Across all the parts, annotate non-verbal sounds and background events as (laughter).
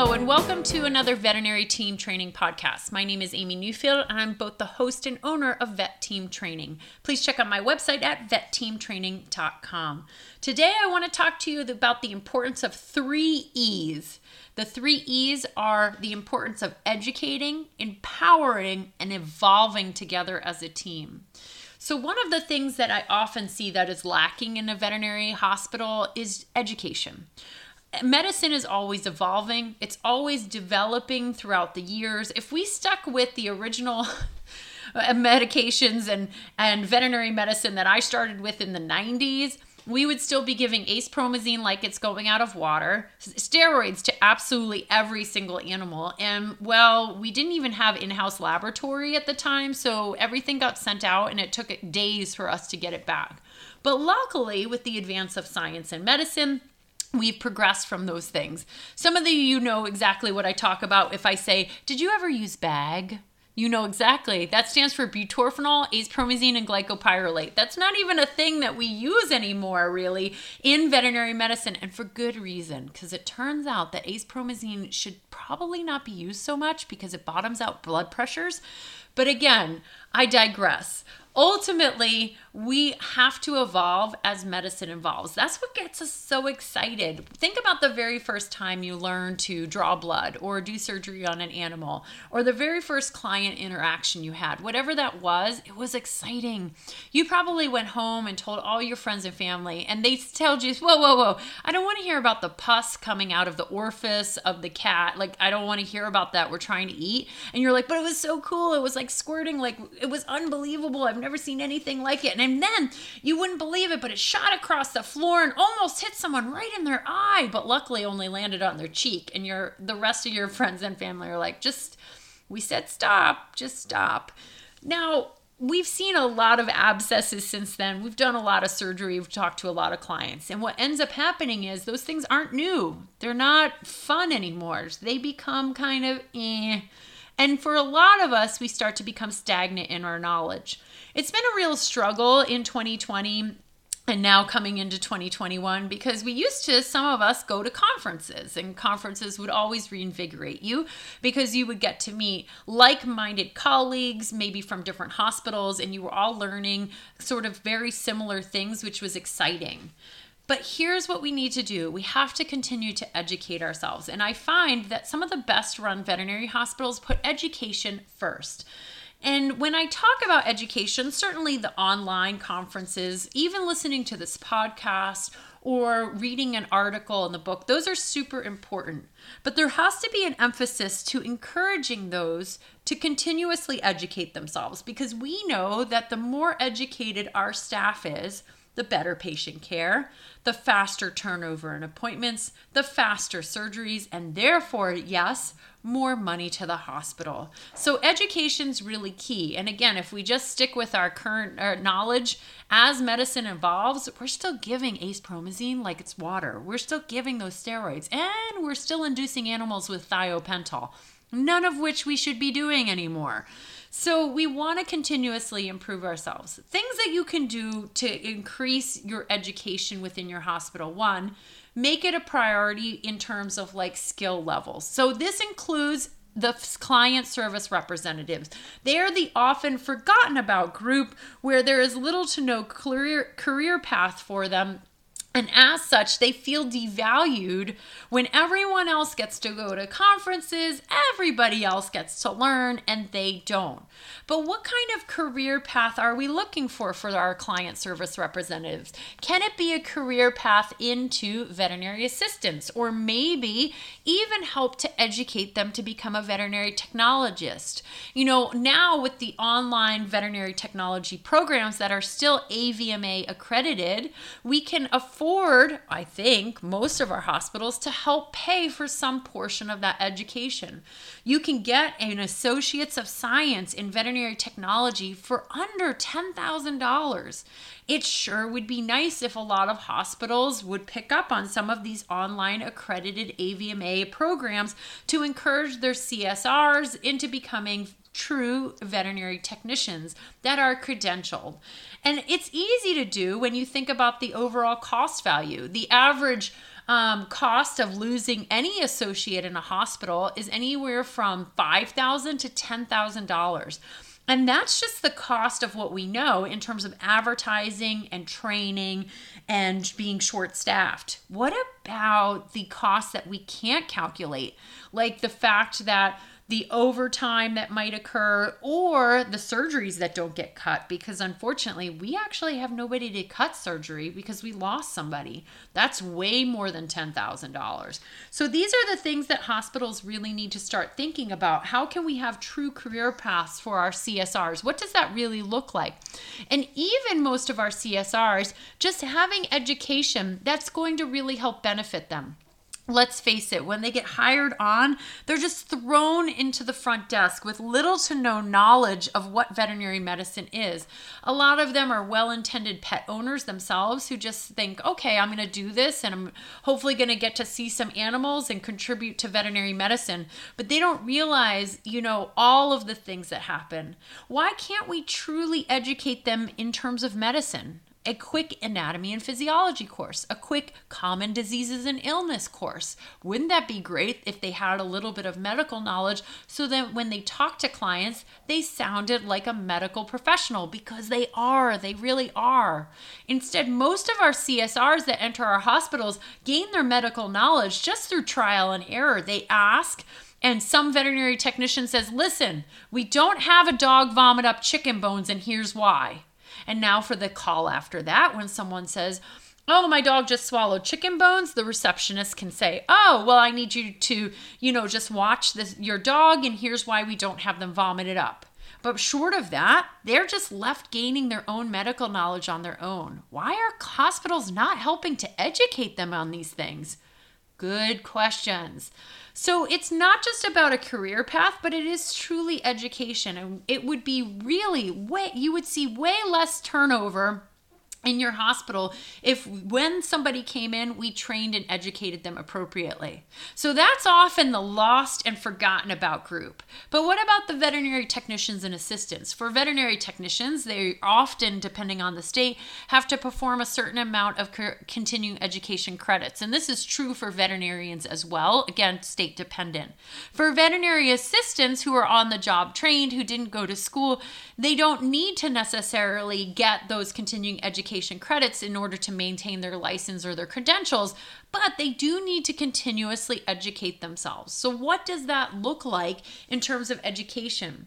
Hello, and welcome to another veterinary team training podcast. My name is Amy Newfield, and I'm both the host and owner of Vet Team Training. Please check out my website at vetteamtraining.com. Today, I want to talk to you about the importance of three E's. The three E's are the importance of educating, empowering, and evolving together as a team. So, one of the things that I often see that is lacking in a veterinary hospital is education medicine is always evolving, it's always developing throughout the years. If we stuck with the original (laughs) uh, medications and, and veterinary medicine that I started with in the 90s, we would still be giving acepromazine like it's going out of water, steroids to absolutely every single animal. And well, we didn't even have in house laboratory at the time, so everything got sent out and it took days for us to get it back. But luckily, with the advance of science and medicine, we've progressed from those things. Some of the you know exactly what I talk about if I say, Did you ever use BAG? You know exactly. That stands for butorphanol, acepromazine, and glycopyrrolate. That's not even a thing that we use anymore, really, in veterinary medicine, and for good reason, because it turns out that acepromazine should probably not be used so much because it bottoms out blood pressures. But again, I digress ultimately we have to evolve as medicine evolves. That's what gets us so excited. Think about the very first time you learn to draw blood or do surgery on an animal or the very first client interaction you had. Whatever that was it was exciting. You probably went home and told all your friends and family and they told you whoa whoa whoa. I don't want to hear about the pus coming out of the orifice of the cat. Like i don't want to hear about that. We're trying to eat. And you're like but it was so cool. It was like squirting. Like it was unbelievable. I've never seen anything like it. And then you wouldn't believe it, but it shot across the floor and almost hit someone right in their eye, but luckily only landed on their cheek. And your the rest of your friends and family are like, just we said stop, just stop. Now, we've seen a lot of abscesses since then. We've done a lot of surgery. We've talked to a lot of clients. And what ends up happening is those things aren't new. They're not fun anymore. They become kind of eh. And for a lot of us, we start to become stagnant in our knowledge. It's been a real struggle in 2020 and now coming into 2021 because we used to some of us go to conferences and conferences would always reinvigorate you because you would get to meet like-minded colleagues maybe from different hospitals and you were all learning sort of very similar things which was exciting but here's what we need to do we have to continue to educate ourselves. And I find that some of the best run veterinary hospitals put education first. And when I talk about education, certainly the online conferences, even listening to this podcast or reading an article in the book, those are super important. But there has to be an emphasis to encouraging those to continuously educate themselves because we know that the more educated our staff is, the better patient care, the faster turnover in appointments, the faster surgeries, and therefore, yes, more money to the hospital. So education's really key. And again, if we just stick with our current our knowledge as medicine evolves, we're still giving acepromazine like it's water. We're still giving those steroids and we're still inducing animals with thiopental. None of which we should be doing anymore. So we want to continuously improve ourselves. Things that you can do to increase your education within your hospital. One, make it a priority in terms of like skill levels. So this includes the client service representatives. They are the often forgotten about group where there is little to no career career path for them and as such, they feel devalued when everyone else gets to go to conferences, everybody else gets to learn, and they don't. But what kind of career path are we looking for for our client service representatives? Can it be a career path into veterinary assistance, or maybe even help to educate them to become a veterinary technologist? You know, now with the online veterinary technology programs that are still AVMA accredited, we can afford afford, I think, most of our hospitals to help pay for some portion of that education. You can get an Associates of Science in Veterinary Technology for under $10,000. It sure would be nice if a lot of hospitals would pick up on some of these online accredited AVMA programs to encourage their CSRs into becoming true veterinary technicians that are credentialed. And it's easy to do when you think about the overall cost value. The average um, cost of losing any associate in a hospital is anywhere from $5,000 to $10,000. And that's just the cost of what we know in terms of advertising and training and being short staffed. What about the costs that we can't calculate? Like the fact that the overtime that might occur or the surgeries that don't get cut because unfortunately we actually have nobody to cut surgery because we lost somebody. That's way more than $10,000 so these are the things that hospitals really need to start thinking about. How can we have true career paths for our CSRs what does that really look like? And even most of our CSRs just having education that's going to really help benefit them let's face it, when they get hired on, they're just thrown into the front desk with little to no knowledge of what veterinary medicine is. A lot of them are well intended pet owners themselves who just think, okay, I'm going to do this and I'm hopefully going to get to see some animals and contribute to veterinary medicine. But they don't realize, you know, all of the things that happen. Why can't we truly educate them in terms of medicine? A quick anatomy and physiology course, a quick common diseases and illness course. Wouldn't that be great if they had a little bit of medical knowledge so that when they talk to clients, they sounded like a medical professional because they are, they really are. Instead, most of our CSRs that enter our hospitals gain their medical knowledge just through trial and error. They ask, and some veterinary technician says, Listen, we don't have a dog vomit up chicken bones, and here's why. And now for the call after that, when someone says, Oh, my dog just swallowed chicken bones. The receptionist can say, "Oh, well, I need you to, you know, just watch this your dog and here's why we don't have them vomit it up." But short of that, they're just left gaining their own medical knowledge on their own. Why are hospitals not helping to educate them on these things? Good questions. So it's not just about a career path, but it is truly education. And it would be really way, you would see way less turnover in your hospital if when somebody came in we trained and educated them appropriately. So that's often the lost and forgotten about group. But what about the veterinary technicians and assistants? For veterinary technicians they often depending on the state have to perform a certain amount of continuing education credits. And this is true for veterinarians as well again state dependent. For veterinary assistants who are on the job trained who didn't go to school they don't need to necessarily get those continuing education education credits in order to maintain their license or their credentials, but they do need to continuously educate themselves. So, what does that look like in terms of education?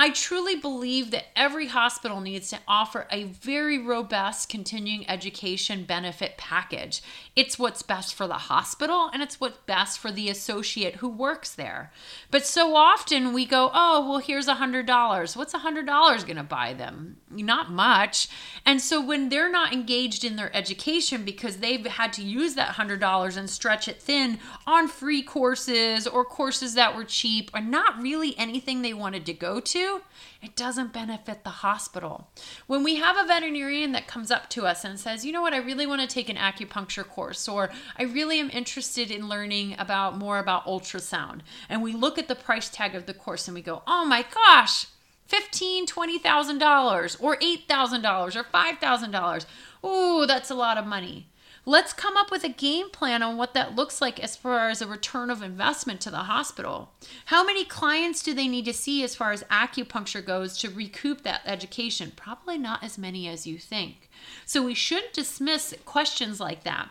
I truly believe that every hospital needs to offer a very robust continuing education benefit package. It's what's best for the hospital and it's what's best for the associate who works there. But so often we go, oh, well, here's a $100. What's a $100 going to buy them? Not much. And so when they're not engaged in their education because they've had to use that $100 and stretch it thin on free courses or courses that were cheap or not really anything they wanted to go to, it doesn't benefit the hospital. When we have a veterinarian that comes up to us and says, you know what, I really want to take an acupuncture course, or I really am interested in learning about more about ultrasound, and we look at the price tag of the course and we go, oh my gosh, fifteen, twenty thousand dollars, or eight thousand dollars, or five thousand dollars. Ooh, that's a lot of money. Let's come up with a game plan on what that looks like as far as a return of investment to the hospital. How many clients do they need to see as far as acupuncture goes to recoup that education? Probably not as many as you think. So we shouldn't dismiss questions like that.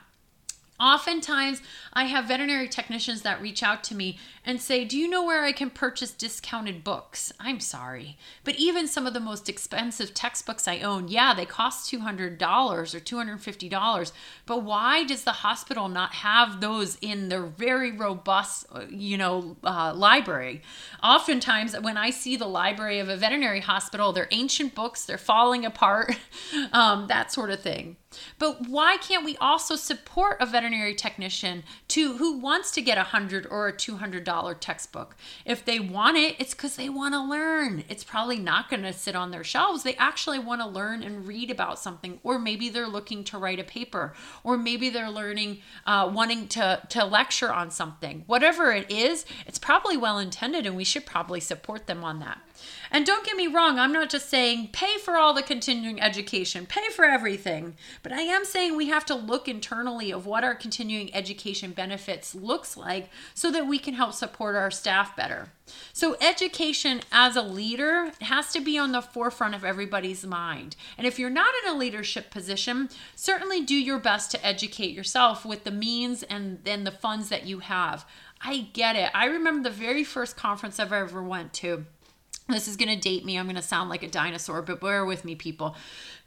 Oftentimes, I have veterinary technicians that reach out to me and say, Do you know where I can purchase discounted books? I'm sorry. But even some of the most expensive textbooks I own, yeah, they cost $200 or $250. But why does the hospital not have those in their very robust, you know, uh, library? Oftentimes, when I see the library of a veterinary hospital, they're ancient books, they're falling apart, (laughs) um, that sort of thing. But why can't we also support a veterinary technician to who wants to get a hundred or a two hundred dollar textbook? If they want it, it's because they want to learn. It's probably not going to sit on their shelves. They actually want to learn and read about something, or maybe they're looking to write a paper, or maybe they're learning, uh, wanting to to lecture on something. Whatever it is, it's probably well intended, and we should probably support them on that. And don't get me wrong, I'm not just saying pay for all the continuing education, pay for everything, but I am saying we have to look internally of what our continuing education benefits looks like so that we can help support our staff better. So education as a leader has to be on the forefront of everybody's mind. And if you're not in a leadership position, certainly do your best to educate yourself with the means and then the funds that you have. I get it. I remember the very first conference I've ever went to this is going to date me. I'm going to sound like a dinosaur, but bear with me, people.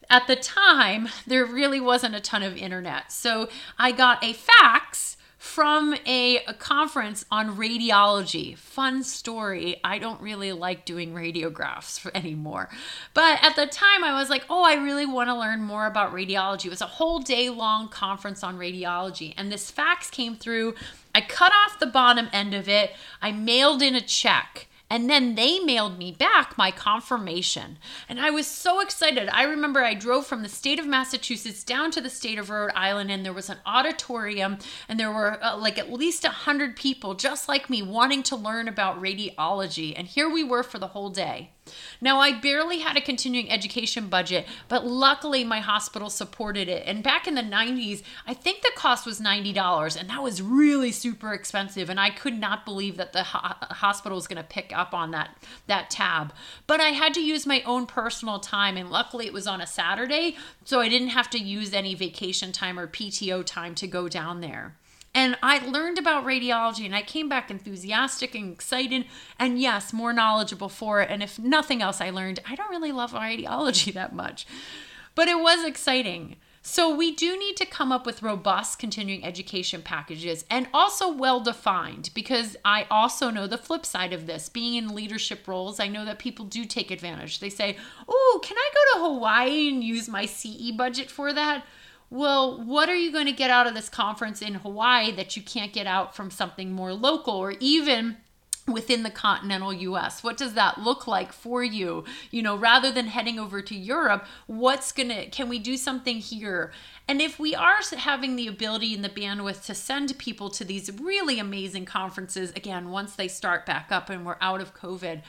At the time, there really wasn't a ton of internet. So I got a fax from a, a, conference on radiology. Fun story. I don't really like doing radiographs (laughs) anymore. But at the time, I was like, oh, I really want to learn more about radiology. It was a whole day long conference on radiology. And this fax came through. I cut off the bottom end of it, I mailed in a check. And then they mailed me back my confirmation. And I was so excited. I remember I drove from the state of Massachusetts down to the state of Rhode Island, and there was an auditorium, and there were uh, like at least 100 people just like me wanting to learn about radiology. And here we were for the whole day. Now, I barely had a continuing education budget, but luckily my hospital supported it. And back in the 90s, I think the cost was $90, and that was really super expensive. And I could not believe that the ho- hospital was going to pick up on that, that tab. But I had to use my own personal time, and luckily it was on a Saturday, so I didn't have to use any vacation time or PTO time to go down there. And I learned about radiology and I came back enthusiastic and excited and yes, more knowledgeable for it. And if nothing else, I learned I don't really love radiology (laughs) that much. But it was exciting. So we do need to come up with robust continuing education packages and also well defined because I also know the flip side of this. Being in leadership roles, I know that people do take advantage. They say, "Oh, can I go to Hawaii and use my CE budget for that?" Well, what are you going to get out of this conference in Hawaii that you can't get out from something more local or even within the continental US? What does that look like for you? You know, rather than heading over to Europe, what's going to can we do something here? And if we are having the ability and the bandwidth to send people to these really amazing conferences again once they start back up and we're out of COVID,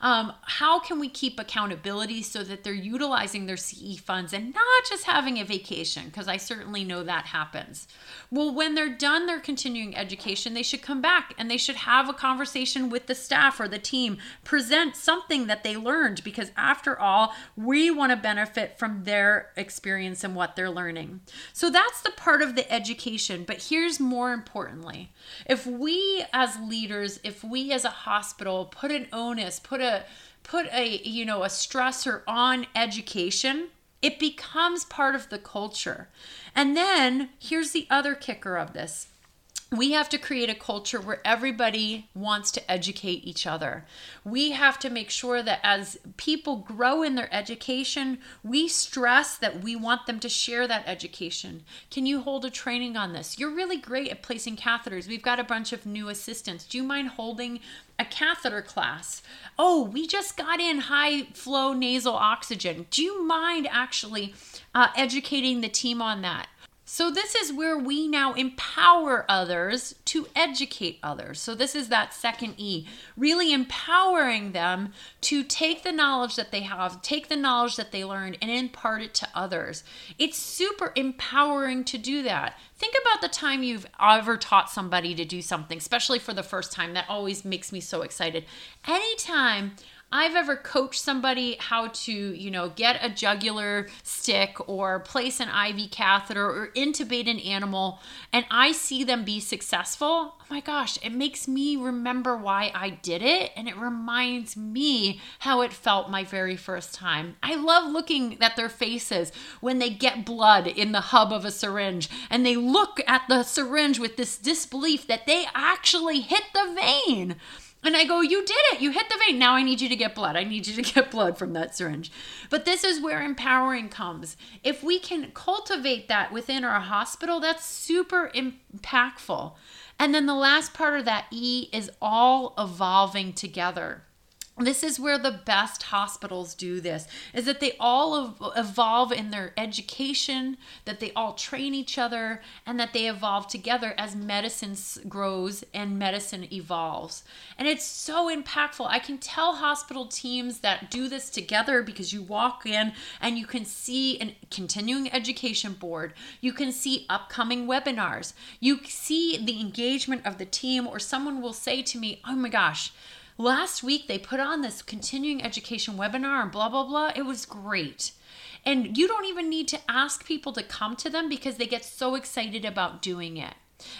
um, how can we keep accountability so that they're utilizing their CE funds and not just having a vacation? Because I certainly know that happens. Well, when they're done their continuing education, they should come back and they should have a conversation with the staff or the team, present something that they learned, because after all, we want to benefit from their experience and what they're learning. So that's the part of the education. But here's more importantly if we as leaders, if we as a hospital put an onus, put a put a you know a stressor on education it becomes part of the culture and then here's the other kicker of this we have to create a culture where everybody wants to educate each other. We have to make sure that as people grow in their education, we stress that we want them to share that education. Can you hold a training on this? You're really great at placing catheters. We've got a bunch of new assistants. Do you mind holding a catheter class? Oh, we just got in high flow nasal oxygen. Do you mind actually uh, educating the team on that? So, this is where we now empower others to educate others. So, this is that second E, really empowering them to take the knowledge that they have, take the knowledge that they learned, and impart it to others. It's super empowering to do that. Think about the time you've ever taught somebody to do something, especially for the first time. That always makes me so excited. Anytime I've ever coached somebody how to, you know, get a jugular stick or place an IV catheter or intubate an animal, and I see them be successful, oh my gosh, it makes me remember why I did it and it reminds me how it felt my very first time. I love looking at their faces when they get blood in the hub of a syringe and they look at the syringe with this disbelief that they actually hit the vein And I go, You did it. You hit the vein. Now I need you to get blood. I need you to (laughs) get blood from that syringe. But this is where empowering comes. If we can cultivate that within our hospital, that's super impactful. And then the last part of that E is all evolving together this is where the best hospitals do this is that they all evolve in their education that they all train each other and that they evolve together as medicine grows and medicine evolves. And it's so impactful. I can tell hospital teams that do this together because you walk in and you can see a continuing education board. You can see upcoming webinars. You see the engagement of the team or someone will say to me oh my gosh Last week they put on this continuing education webinar and blah, blah, blah. It was great. And you don't even need to ask people to come to them because they get so excited about doing it.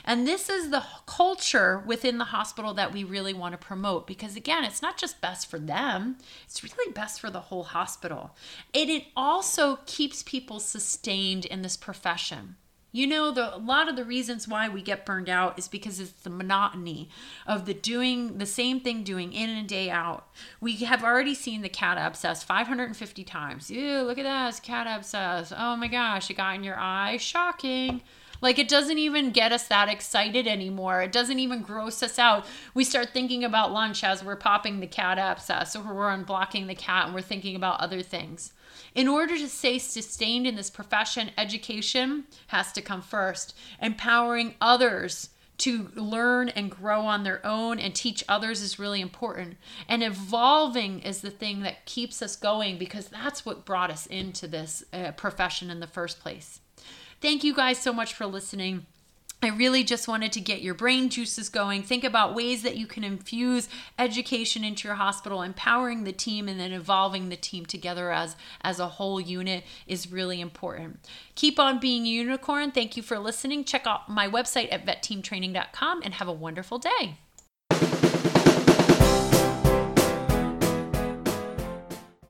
And this is the culture within the hospital that we really want to promote because, again, it's not just best for them, it's really best for the whole hospital. And it also keeps people sustained in this profession. You know, the, a lot of the reasons why we get burned out is because it's the monotony of the doing the same thing, doing in and day out. We have already seen the cat abscess 550 times. Ew, look at that, it's cat abscess. Oh my gosh, it got in your eye. Shocking. Like it doesn't even get us that excited anymore. It doesn't even gross us out. We start thinking about lunch as we're popping the cat abscess or we're unblocking the cat and we're thinking about other things. In order to stay sustained in this profession, education has to come first. Empowering others to learn and grow on their own and teach others is really important. And evolving is the thing that keeps us going because that's what brought us into this uh, profession in the first place. Thank you guys so much for listening. I really just wanted to get your brain juices going. Think about ways that you can infuse education into your hospital, empowering the team and then evolving the team together as as a whole unit is really important. Keep on being a unicorn. Thank you for listening. Check out my website at vetteamtraining.com and have a wonderful day.